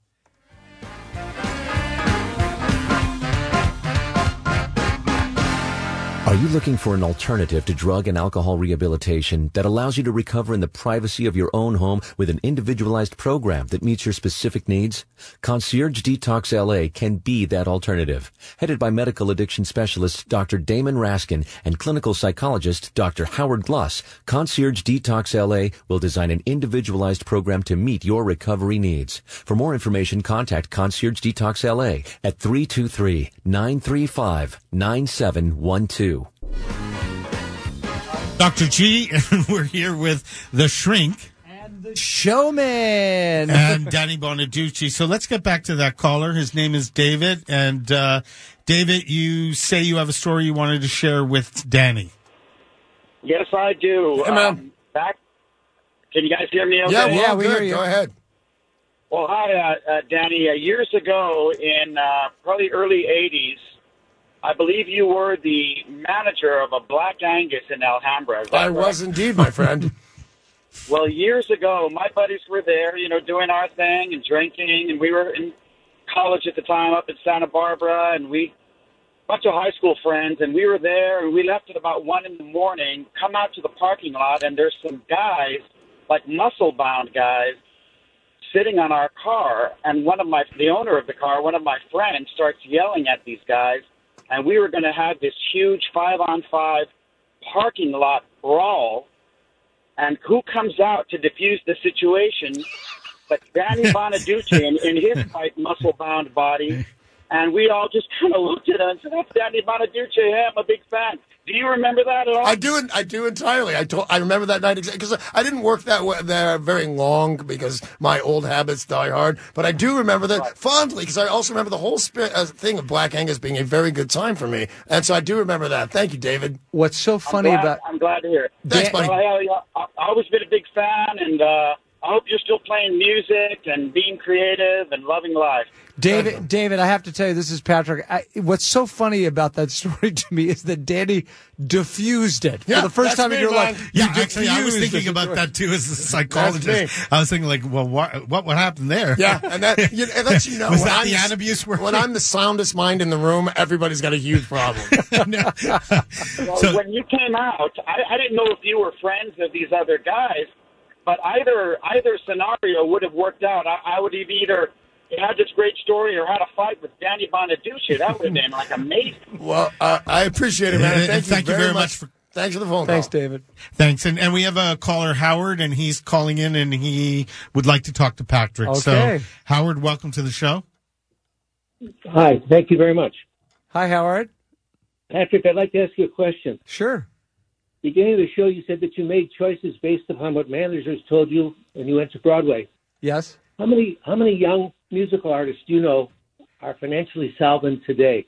Are you looking for an alternative to drug and alcohol rehabilitation that allows you to recover in the privacy of your own home with an individualized program that meets your specific needs? Concierge Detox LA can be that alternative. Headed by medical addiction specialist Dr. Damon Raskin and clinical psychologist Dr. Howard Gluss, Concierge Detox LA will design an individualized program to meet your recovery needs. For more information, contact Concierge Detox LA at 323-935-9712. Dr. G, and we're here with the shrink and The Showman. and Danny Bonaduce. So let's get back to that caller. His name is David. And uh, David, you say you have a story you wanted to share with Danny. Yes, I do. Hey, man. Um, back. Can you guys hear me? Okay? yeah, well, Yeah, we good. hear you. Go ahead. Well, hi, uh, uh, Danny. Uh, years ago, in uh, probably early '80s, I believe you were the manager of a Black Angus in Alhambra. I right? was indeed, my friend. Well, years ago, my buddies were there, you know, doing our thing and drinking, and we were in college at the time up in Santa Barbara, and we bunch of high school friends, and we were there, and we left at about one in the morning. Come out to the parking lot, and there's some guys, like muscle bound guys, sitting on our car, and one of my the owner of the car, one of my friends, starts yelling at these guys, and we were going to have this huge five on five parking lot brawl and who comes out to defuse the situation but Danny Bonaduce in, in his tight, muscle-bound body. And we all just kind of looked at him and said, that's Danny Bonaduce. Hey, I'm a big fan. Do you remember that at all? I do. I do entirely. I told. I remember that night exactly because I didn't work that way, there very long because my old habits die hard. But I do remember that fondly because I also remember the whole spi- uh, thing of Black Angus being a very good time for me, and so I do remember that. Thank you, David. What's so I'm funny glad, about I'm glad to hear it. Thanks, Dan- buddy. Well, I, I, I've always been a big fan, and uh, I hope you're still playing music and being creative and loving life. David, David, I have to tell you, this is Patrick. I, what's so funny about that story to me is that Danny diffused it Yeah, for the first that's time in your man. life. Yeah, you actually, I was thinking the about that too as a psychologist. I was thinking, like, well, what what, what happened there? Yeah, and that you, and lets you know Was when that I'm the s- Antabuse working? When I'm the soundest mind in the room, everybody's got a huge problem. Well, So- when you came out, I, I didn't know if you were friends of these other guys, but either either scenario would have worked out. I, I would have either had this great story or had a fight with Danny Bonaduce. That would have been like amazing. well, uh, I appreciate it, man. And Thank, thank you you very, very much. much for- Thanks for the phone call, Thanks, call. David. Thanks. And and we have a caller, Howard, and he's calling in and he would like to talk to Patrick. Okay. So, Howard, welcome to the show. Hi, thank you very much. Hi, Howard. Patrick, I'd like to ask you a question. Sure. Beginning of the show, you said that you made choices based upon what managers told you when you went to Broadway. Yes. How many how many young musical artists do you know are financially solvent today?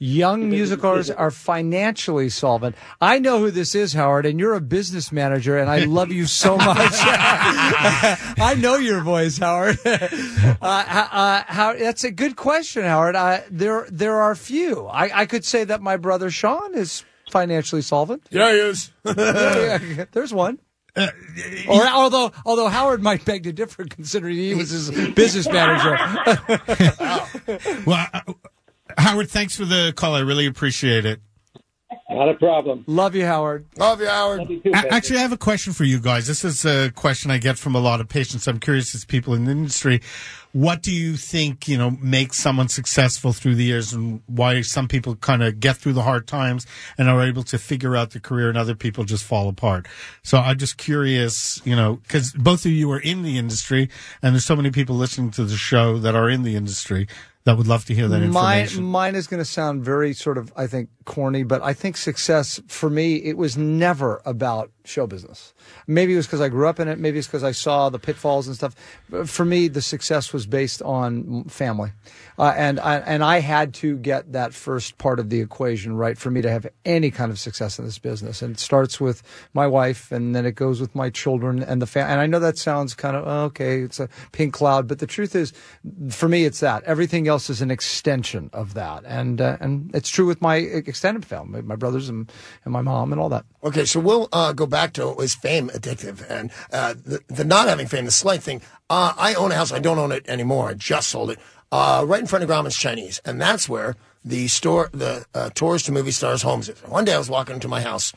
Young musical artists are financially solvent. I know who this is, Howard, and you're a business manager, and I love you so much. I know your voice, Howard. uh, uh, how, that's a good question, Howard. Uh, there, there are few. I, I could say that my brother Shaun is financially solvent. Yeah, he is. Yeah, There's one. Uh, Or although although Howard might beg to differ, considering he was his business manager. Well, uh, Howard, thanks for the call. I really appreciate it. Not a problem. Love you, Howard. Love you, Howard. Love you too, Actually, I have a question for you guys. This is a question I get from a lot of patients. I'm curious as people in the industry. What do you think, you know, makes someone successful through the years and why some people kind of get through the hard times and are able to figure out the career and other people just fall apart? So I'm just curious, you know, because both of you are in the industry and there's so many people listening to the show that are in the industry that would love to hear that Mine, information. mine is going to sound very sort of, I think, corny, but I think success for me, it was never about show business. Maybe it was because I grew up in it. Maybe it's because I saw the pitfalls and stuff. But For me, the success was based on family, uh, and I, and I had to get that first part of the equation right for me to have any kind of success in this business. And it starts with my wife, and then it goes with my children and the family. And I know that sounds kind of oh, okay, it's a pink cloud, but the truth is, for me, it's that. Everything else is an extension of that, and uh, and it's true with my extended family, my brothers and, and my mom and all that. Okay, so we'll uh, go back to is fame addictive and uh, the, the not having fame, the slight thing. Uh, I own a house. I don't own it anymore. I just sold it. Uh, right in front of Grauman's Chinese, and that's where the store, the uh, tours to movie stars' homes is. One day I was walking into my house.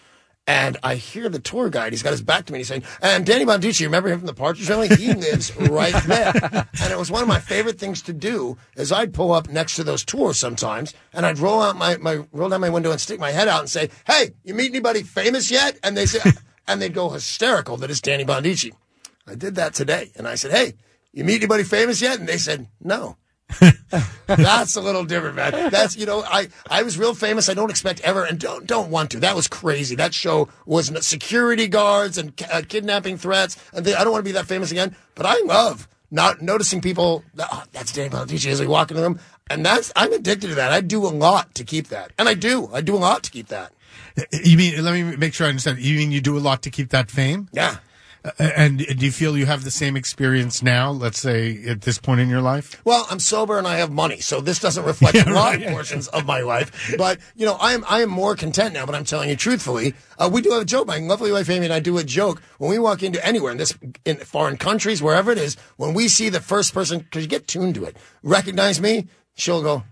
And I hear the tour guide. He's got his back to me. And he's saying, "And Danny Bonaduce, remember him from the Partridge Family? He lives right there." And it was one of my favorite things to do. Is I'd pull up next to those tours sometimes, and I'd roll out my, my roll down my window and stick my head out and say, "Hey, you meet anybody famous yet?" And they say, and they'd go hysterical that it's Danny Bonaduce. I did that today, and I said, "Hey, you meet anybody famous yet?" And they said, "No." That's a little different, man. That's you know, I I was real famous. I don't expect ever, and don't don't want to. That was crazy. That show was security guards and uh, kidnapping threats, and they, I don't want to be that famous again. But I love not noticing people. Oh, that's Danny Bonaduce as we walk in the room, and that's I'm addicted to that. I do a lot to keep that, and I do. I do a lot to keep that. you mean, let me make sure I understand. You mean you do a lot to keep that fame? Yeah. And do you feel you have the same experience now, let's say, at this point in your life? Well, I'm sober and I have money, so this doesn't reflect a lot of portions of my life. But you know, I am I am more content now. But I'm telling you truthfully, uh, we do have a joke. My lovely wife Amy and I do a joke when we walk into anywhere in this in foreign countries, wherever it is. When we see the first person, because you get tuned to it, recognize me, she'll go.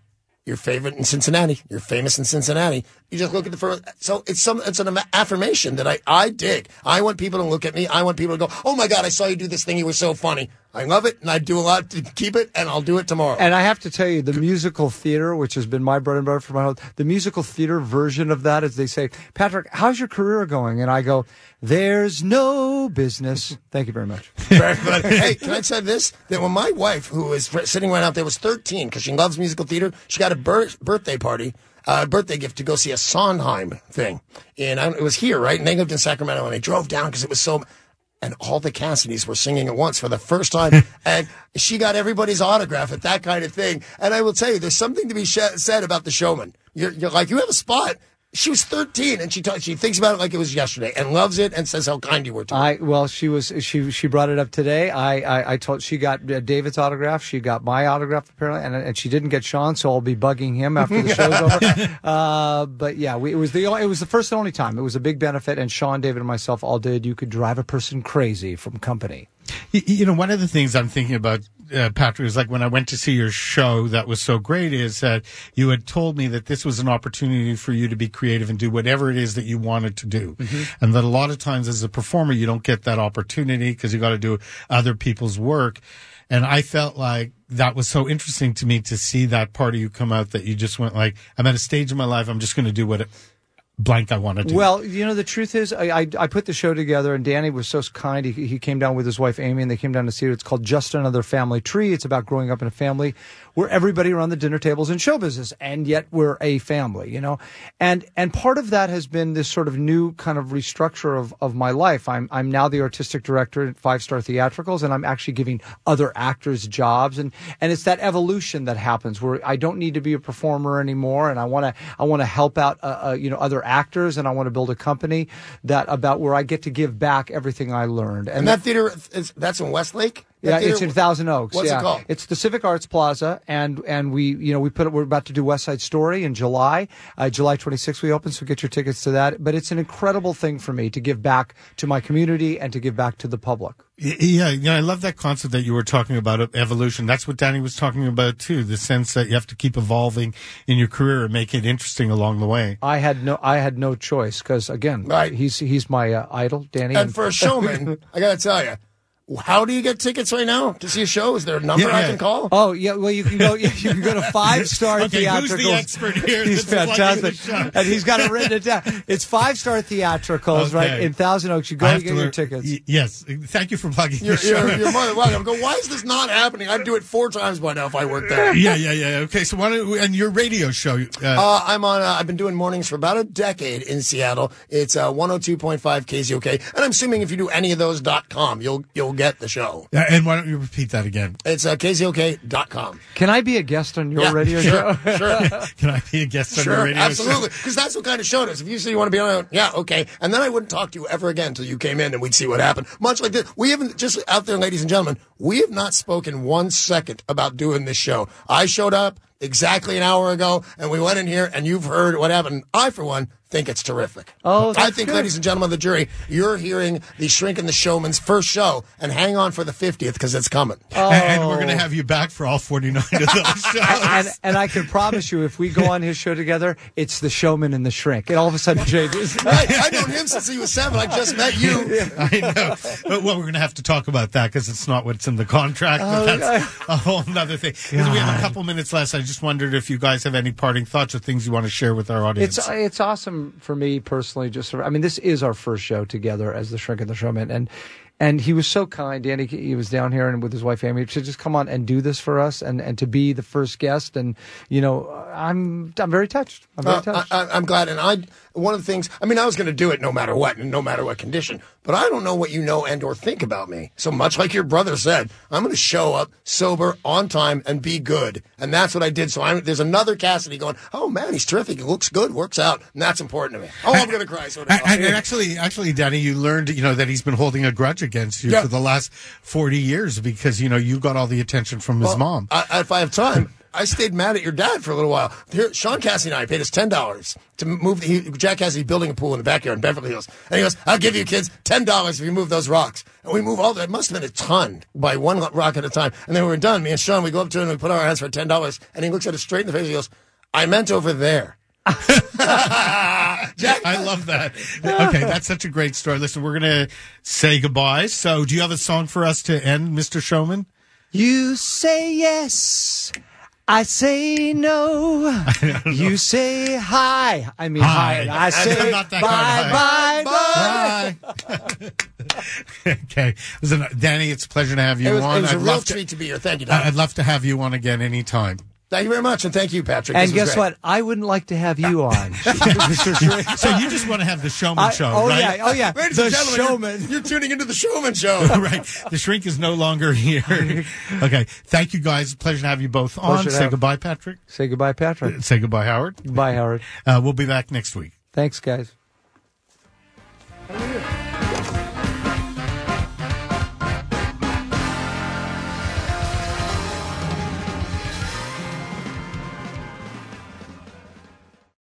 You're favorite in Cincinnati. You're famous in Cincinnati. You just look at the first. So it's some. It's an affirmation that I I dig. I want people to look at me. I want people to go, "Oh my God, I saw you do this thing. You were so funny." I love it, and I do a lot to keep it, and I'll do it tomorrow. And I have to tell you, the musical theater, which has been my bread and butter for my whole, the musical theater version of that is they say, Patrick, how's your career going? And I go, there's no business. Thank you very much. Very good. hey, can I say this? That when my wife, who is sitting right out there, was 13 because she loves musical theater, she got a bir- birthday party, uh, birthday gift to go see a Sondheim thing. And I, it was here, right? And they lived in Sacramento, and I drove down because it was so. And all the Cassidys were singing at once for the first time. and she got everybody's autograph at that kind of thing. And I will tell you, there's something to be sh- said about the showman. You're, you're like, you have a spot. She was 13 and she ta- she thinks about it like it was yesterday and loves it and says how kind you were to her. I well, she was she she brought it up today. I I, I told she got uh, David's autograph. She got my autograph apparently, and and she didn't get Shaun, so I'll be bugging him after the show's over. Uh, but yeah, we, it was the it was the first and only time. It was a big benefit, and Shaun, David, and myself all did. You could drive a person crazy from company. You, you know, one of the things I'm thinking about, uh, Patrick, is like when I went to see your show that was so great is that you had told me that this was an opportunity for you to be creative and do whatever it is that you wanted to do. And that a lot of times as a performer, you don't get that opportunity because you got to do other people's work. And I felt like that was so interesting to me to see that part of you come out that you just went like, I'm at a stage in my life. I'm just going to do what it, blank I want to do. Well, you know, the truth is, I, I, I put the show together, and Danny was so kind. He, he came down with his wife Amy, and they came down to see it. It's called Just Another Family Tree. It's about growing up in a family where everybody around the dinner tables in show business, and yet we're a family, you know. And and part of that has been this sort of new kind of restructure of, of my life. I'm I'm now the artistic director at Five Star Theatricals, and I'm actually giving other actors jobs, and and it's that evolution that happens where I don't need to be a performer anymore, and I want to I want to help out uh, uh, you know other actors, and I want to build a company that about where I get to give back everything I learned. And that theater, is, that's in Westlake? Yeah, theater- it's in Thousand Oaks. What's yeah. it called? It's the Civic Arts Plaza, and and we you know we put it, we're about to do West Side Story in July, uh, July 26th we open, so get your tickets to that. But it's an incredible thing for me to give back to my community and to give back to the public. Yeah, you know, I love that concept that you were talking about of evolution. That's what Danny was talking about too. The sense that you have to keep evolving in your career and make it interesting along the way. I had no I had no choice because again, Right. he's he's my uh, idol, Danny. And for a showman, I got to tell you, how do you get tickets right now to see a show? Is there a number Yeah, I yeah. can call? Oh yeah, well you can go you can go to five star Okay, who's theatricals. the expert here He's that's plugging the fantastic, and he's got it written it down. It's five star theatricals, right in Thousand Oaks. You go I to have get to your tickets. Y- yes, thank you for plugging You're, the show. you're, you're more than welcome. Go, why is this not happening? I'd do it four times by now if I worked there. yeah, yeah, yeah. Okay, so why don't we, and your radio show? Uh, Uh, I'm on. Uh, I've been doing mornings for about a decade in Seattle. It's uh, 102.5 KZOK, and I'm assuming if you do any of those dot com, you'll you'll get the show. uh, and why don't you repeat that again? It's uh, KZOK.com. Can I be a guest on your Yeah, radio sure, show? sure. Can I be a guest on your Sure, radio absolutely. show? Because that's what kind of show it is. If you say you want to be on, it, yeah, okay. And then I wouldn't talk to you ever again until you came in and we'd see what happened. Much like this. We haven't, just out there, ladies and gentlemen, we have not spoken one second about doing this show. I showed up exactly an hour ago and we went in here and you've heard what happened. I, for one, think it's terrific. Oh, I think, good. ladies and gentlemen of the jury, you're hearing the Shrink and the Showman's first show and hang on for the 50th because it's coming. Oh. And, and we're going to have you back for all 49 of those shows. and and I can promise you, if we go on his show together, it's the showman and the shrink. It all of a sudden changes. Right. I've known him since he was seven. I just met you. I know. But, well, we're going to have to talk about that because it's not what's in the contract. But oh, that's a whole other thing. 'Cause we have a couple minutes left. I just wondered if you guys have any parting thoughts or things you want to share with our audience. It's it's awesome for me personally. Just I mean, this is our first show together as the Shrink and the Showman, and and he was so kind. Danny, he was down here and with his wife Amy to just come on and do this for us, and and to be the first guest. And you know, I'm I'm very touched. I'm very Uh, touched. I, I'm glad, and I one of the things. I mean, I was going to do it no matter what, and no matter what condition. But I don't know what you know and or think about me. So much like your brother said, I'm going to show up sober, on time, and be good, and that's what I did. So I'm, there's another Cassidy going. Oh man, he's terrific. He looks good, works out, and that's important to me. Oh, I'm going to cry. So and, and actually, actually, Danny, you learned, you know, that he's been holding a grudge against you Yeah. for the last 40 years because, you know, you got all the attention from his Well, mom. I, if I have time, I stayed mad at your dad for a little while. Here, Shaun Cassidy and I paid us ten dollars to move. The, he, Jack Cassidy building a pool in the backyard in Beverly Hills, and he goes, "I'll give you kids ten dollars if you move those rocks." And we move all. That must have been a ton by one rock at a time. And then we were done. Me and Shaun, we go up to him and we put our hands for ten dollars, and he looks at us straight in the face. and He goes, "I meant over there." Jack, I love that. Okay, that's such a great story. Listen, we're going to say goodbye. So, do you have a song for us to end, Mr. Showman? You say yes. I say no. You say hi. I mean hi. Hi. I say I'm not that kind bye, of bye, bye. Bye. okay. Listen, Danny, it's a pleasure to have you it was, on. it was a I'd real love to- treat to be here. Thank you, Don. I'd love to have you on again anytime. Thank you very much, and thank you, Patrick. And This was guess great. what? I wouldn't like to have you on, So you just want to have the showman I- show, oh right? yeah, oh yeah. Ladies the and gentlemen, you're- showman. You're, tuning into the Showman Show. right. The shrink is no longer here. okay. Thank you guys. Pleasure to have you both on. Pleasure Say have- goodbye, Patrick. Say goodbye, Patrick. Say goodbye, Howard. Bye, Howard. Uh, we'll be back next week. Thanks, guys.